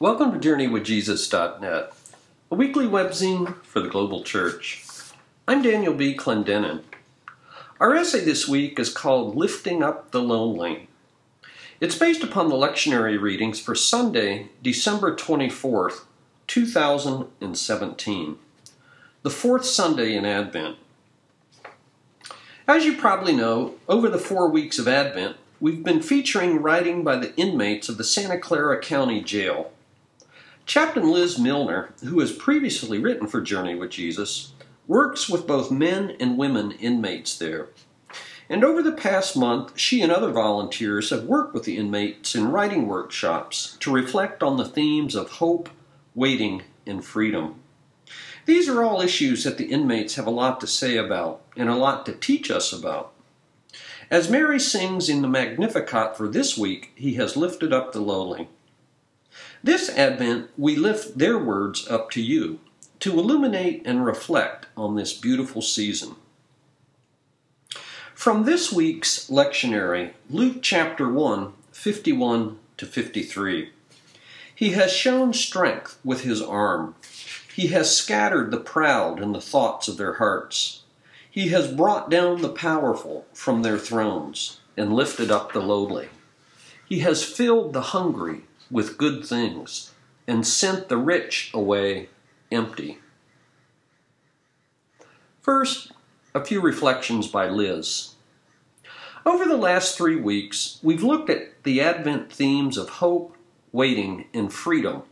Welcome to JourneyWithJesus.net, a weekly webzine for the global church. I'm Daniel B. Clendenin. Our essay this week is called Lifting Up the Lonely. It's based upon the lectionary readings for Sunday, December 24th, 2017, the fourth Sunday in Advent. As you probably know, over the four weeks of Advent, we've been featuring writing by the inmates of the Santa Clara County Jail. Chaplain Liz Milner, who has previously written for Journey with Jesus, works with both men and women inmates there. And over the past month, she and other volunteers have worked with the inmates in writing workshops to reflect on the themes of hope, waiting, and freedom. These are all issues that the inmates have a lot to say about and a lot to teach us about. As Mary sings in the Magnificat for this week, He has lifted up the lowly. This Advent, we lift their words up to you to illuminate and reflect on this beautiful season. From this week's lectionary, Luke chapter 1, 51 to 53. He has shown strength with his arm. He has scattered the proud in the thoughts of their hearts. He has brought down the powerful from their thrones and lifted up the lowly. He has filled the hungry with good things and sent the rich away empty. First, a few reflections by Liz. Over the last three weeks, we've looked at the Advent themes of hope, waiting, and freedom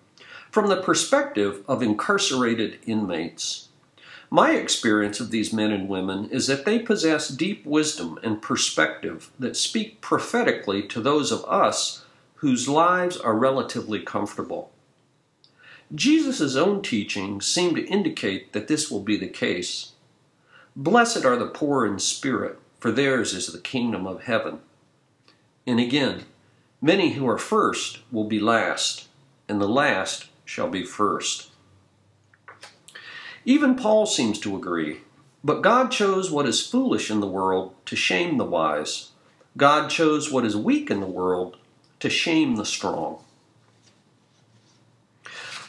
from the perspective of incarcerated inmates. My experience of these men and women is that they possess deep wisdom and perspective that speak prophetically to those of us whose lives are relatively comfortable. Jesus' own teachings seem to indicate that this will be the case. Blessed are the poor in spirit, for theirs is the kingdom of heaven. And again, many who are first will be last, and the last shall be first. Even Paul seems to agree. But God chose what is foolish in the world to shame the wise. God chose what is weak in the world to shame the strong.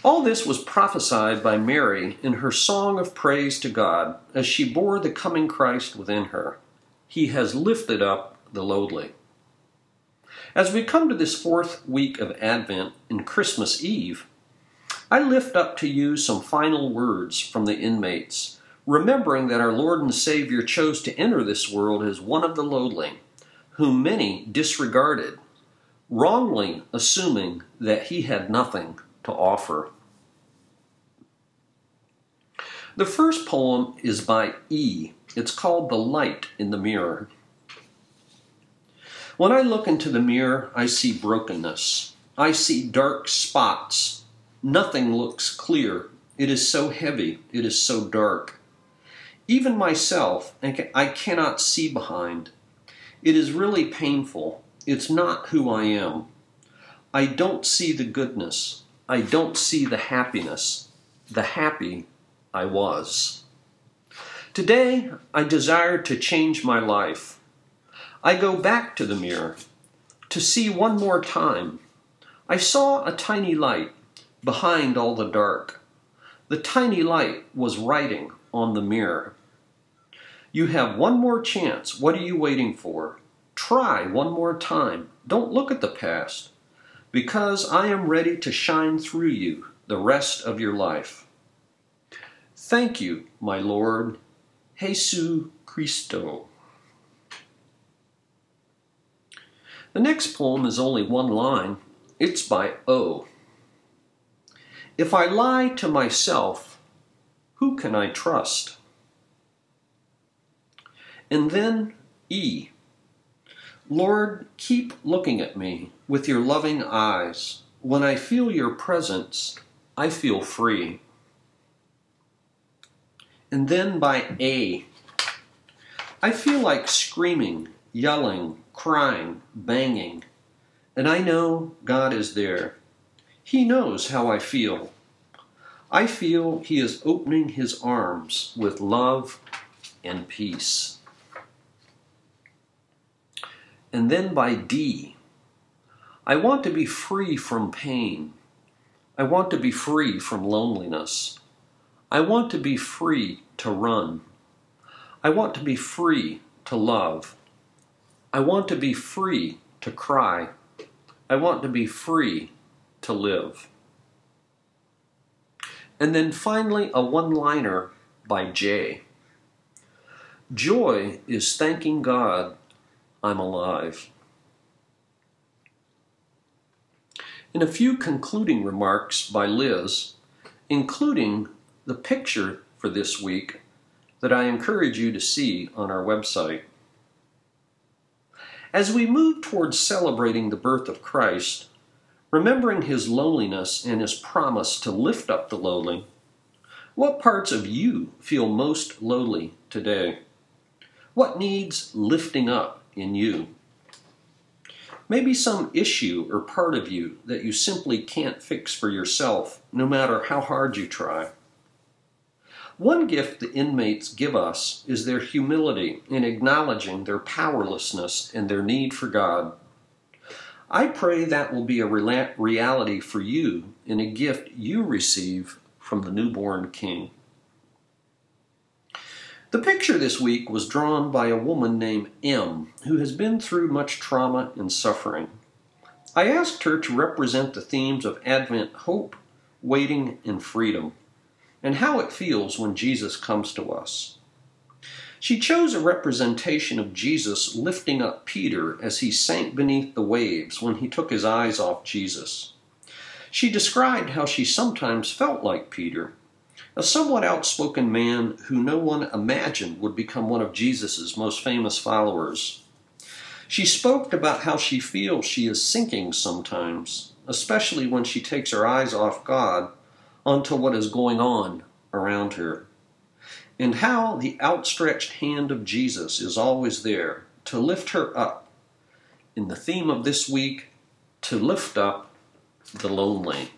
All this was prophesied by Mary in her song of praise to God as she bore the coming Christ within her. He has lifted up the lowly. As we come to this fourth week of Advent and Christmas Eve, I lift up to you some final words from the inmates, remembering that our Lord and Savior chose to enter this world as one of the lowly, whom many disregarded, wrongly assuming that he had nothing to offer. The first poem is by E. It's called The Light in the Mirror. When I look into the mirror, I see brokenness. I see dark spots Nothing looks clear. It is so heavy. It is so dark. Even myself, I cannot see behind. It is really painful. It's not who I am. I don't see the goodness. I don't see the happiness, the happy I was. Today, I desire to change my life. I go back to the mirror to see one more time. I saw a tiny light behind all the dark. The tiny light was writing on the mirror. You have one more chance. What are you waiting for? Try one more time. Don't look at the past, because I am ready to shine through you the rest of your life. Thank you, my Lord, Jesus Christo. The next poem is only one line. It's by O. If I lie to myself, who can I trust? And then E. Lord, keep looking at me with your loving eyes. When I feel your presence, I feel free. And then by A. I feel like screaming, yelling, crying, banging, and I know God is there he knows how I feel. I feel He is opening His arms with love and peace. And then by D, I want to be free from pain. I want to be free from loneliness. I want to be free to run. I want to be free to love. I want to be free to cry. I want to be free to live. And then finally, a one liner by Jay. Joy is thanking God I'm alive. In a few concluding remarks by Liz, including the picture for this week that I encourage you to see on our website. As we move towards celebrating the birth of Christ, remembering his lowliness and his promise to lift up the lowly, what parts of you feel most lowly today? What needs lifting up in you? Maybe some issue or part of you that you simply can't fix for yourself, no matter how hard you try. One gift the inmates give us is their humility in acknowledging their powerlessness and their need for God. I pray that will be a reality for you in a gift you receive from the newborn King. The picture this week was drawn by a woman named M, who has been through much trauma and suffering. I asked her to represent the themes of Advent hope, waiting, and freedom and how it feels when Jesus comes to us. She chose a representation of Jesus lifting up Peter as he sank beneath the waves when he took his eyes off Jesus. She described how she sometimes felt like Peter, a somewhat outspoken man who no one imagined would become one of Jesus' most famous followers. She spoke about how she feels she is sinking sometimes, especially when she takes her eyes off God onto what is going on around her, and how the outstretched hand of Jesus is always there to lift her up. In the theme of this week, to lift up the lonely.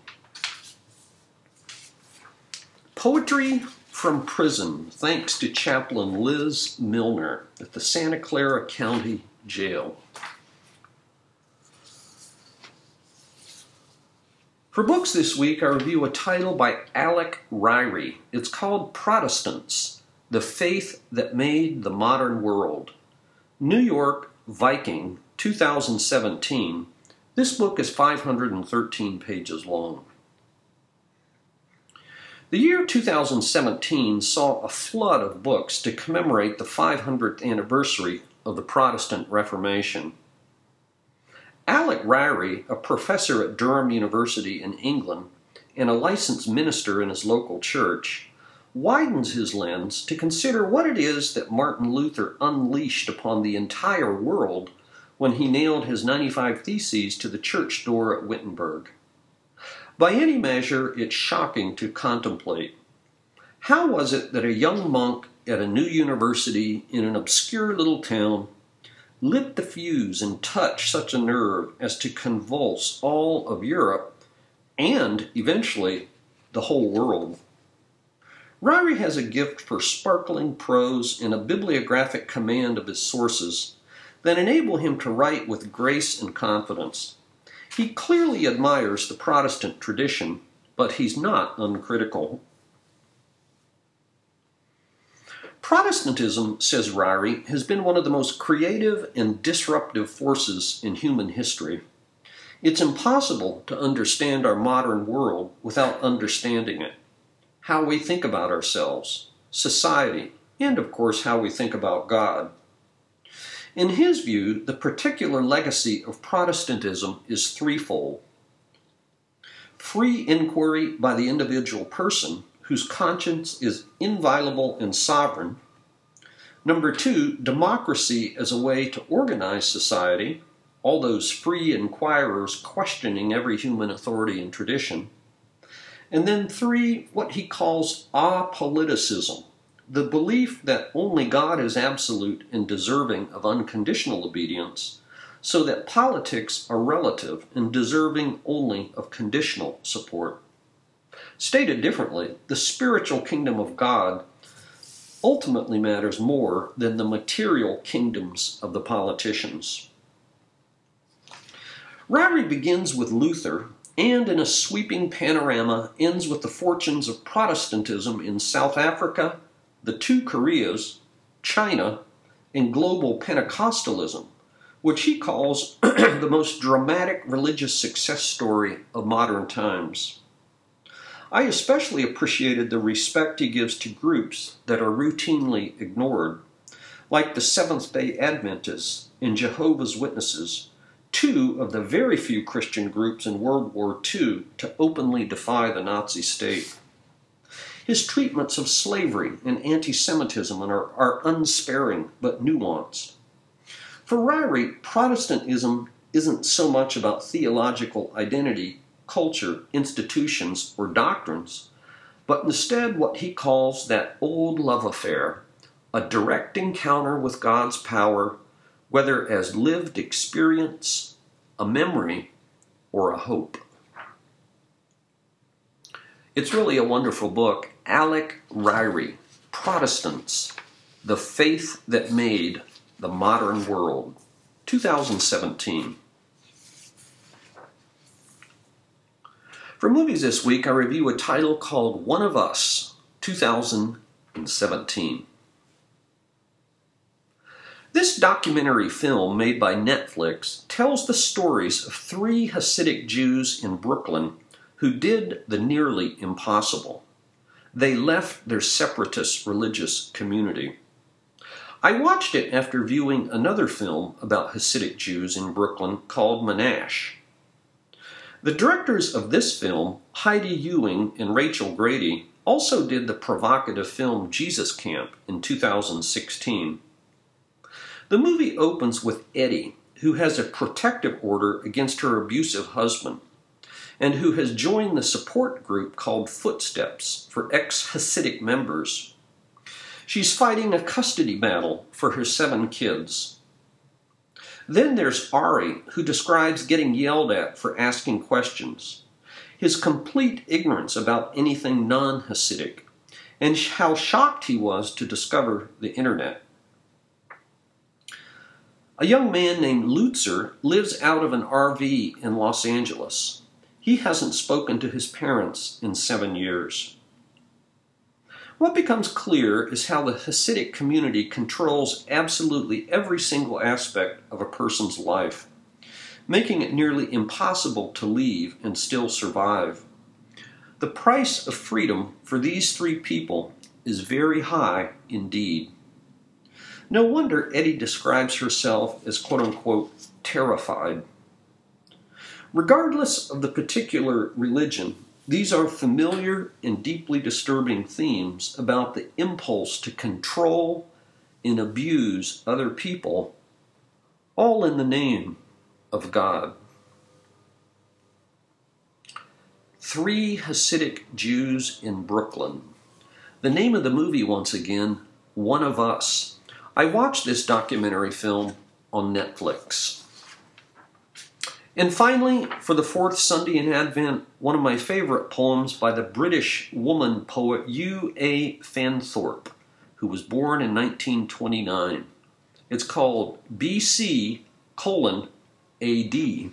Poetry from prison, thanks to chaplain Liz Milner at the Santa Clara County Jail. For books this week, I review a title by Alec Ryrie. It's called Protestants The Faith That Made the Modern World. New York Viking, 2017. This book is 513 pages long. The year 2017 saw a flood of books to commemorate the 500th anniversary of the Protestant Reformation. Alec Ryrie, a professor at Durham University in England and a licensed minister in his local church, widens his lens to consider what it is that Martin Luther unleashed upon the entire world when he nailed his 95 Theses to the church door at Wittenberg. By any measure, it's shocking to contemplate. How was it that a young monk at a new university in an obscure little town lit the fuse and touched such a nerve as to convulse all of Europe and eventually the whole world. Ryrie has a gift for sparkling prose and a bibliographic command of his sources that enable him to write with grace and confidence. He clearly admires the Protestant tradition, but he's not uncritical. Protestantism, says Ryrie, has been one of the most creative and disruptive forces in human history. It's impossible to understand our modern world without understanding it. How we think about ourselves, society, and of course, how we think about God. In his view, the particular legacy of Protestantism is threefold free inquiry by the individual person whose conscience is inviolable and sovereign. Number two, democracy as a way to organize society, all those free inquirers questioning every human authority and tradition. And then three, what he calls apoliticism, the belief that only God is absolute and deserving of unconditional obedience, so that politics are relative and deserving only of conditional support. Stated differently, the spiritual kingdom of God ultimately matters more than the material kingdoms of the politicians. Ryrie begins with Luther, and in a sweeping panorama ends with the fortunes of Protestantism in South Africa, the two Koreas, China, and global Pentecostalism, which he calls the most dramatic religious success story of modern times. I especially appreciated the respect he gives to groups that are routinely ignored, like the Seventh day Adventists and Jehovah's Witnesses, two of the very few Christian groups in World War II to openly defy the Nazi state. His treatments of slavery and anti Semitism are, are unsparing but nuanced. For Ryrie, Protestantism isn't so much about theological identity, culture, institutions, or doctrines, but instead what he calls that old love affair, a direct encounter with God's power whether as lived experience, a memory, or a hope. It's really a wonderful book. Alec Ryrie, Protestants, The Faith That Made the Modern World, 2017. For movies this week, I review a title called One of Us, 2017. This documentary film made by Netflix tells the stories of three Hasidic Jews in Brooklyn who did the nearly impossible. They left their separatist religious community. I watched it after viewing another film about Hasidic Jews in Brooklyn called Menashe. The directors of this film, Heidi Ewing and Rachel Grady, also did the provocative film Jesus Camp in 2016. The movie opens with Etty, who has a protective order against her abusive husband, and who has joined the support group called Footsteps for ex Hasidic members. She's fighting a custody battle for her seven kids. Then there's Ari, who describes getting yelled at for asking questions, his complete ignorance about anything non Hasidic, and how shocked he was to discover the internet. A young man named Luzer lives out of an RV in Los Angeles. He hasn't spoken to his parents in seven years. What becomes clear is how the Hasidic community controls absolutely every single aspect of a person's life, making it nearly impossible to leave and still survive. The price of freedom for these three people is very high indeed. No wonder Etty describes herself as quote unquote terrified. Regardless of the particular religion, these are familiar and deeply disturbing themes about the impulse to control and abuse other people, all in the name of God. Three Hasidic Jews in Brooklyn. The name of the movie, once again, One of Us. I watched this documentary film on Netflix. And finally, for the fourth Sunday in Advent, one of my favorite poems by the British woman poet U. A. Fanthorpe, who was born in 1929. It's called BC colon AD.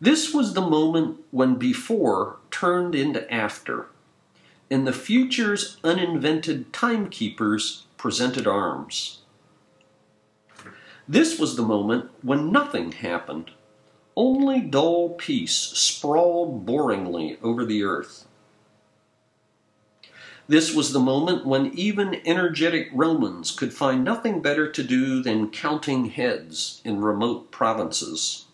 This was the moment when before turned into after and the future's uninvented timekeepers presented arms. This was the moment when nothing happened. Only dull peace sprawled boringly over the earth. This was the moment when even energetic Romans could find nothing better to do than counting heads in remote provinces.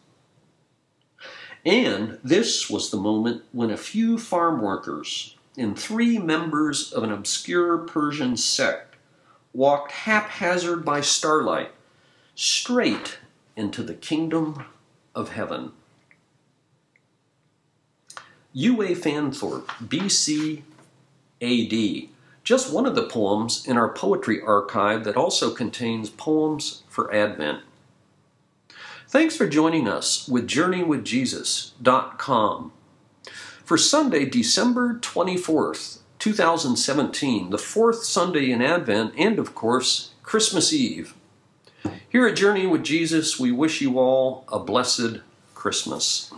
And this was the moment when a few farm workers, and three members of an obscure Persian sect walked haphazard by starlight straight into the kingdom of heaven. U.A. Fanthorpe, BC AD, just one of the poems in our poetry archive that also contains poems for Advent. Thanks for joining us with JourneyWithJesus.com for Sunday, December 24th, 2017, the fourth Sunday in Advent, and of course, Christmas Eve. Here at Journey with Jesus, we wish you all a blessed Christmas.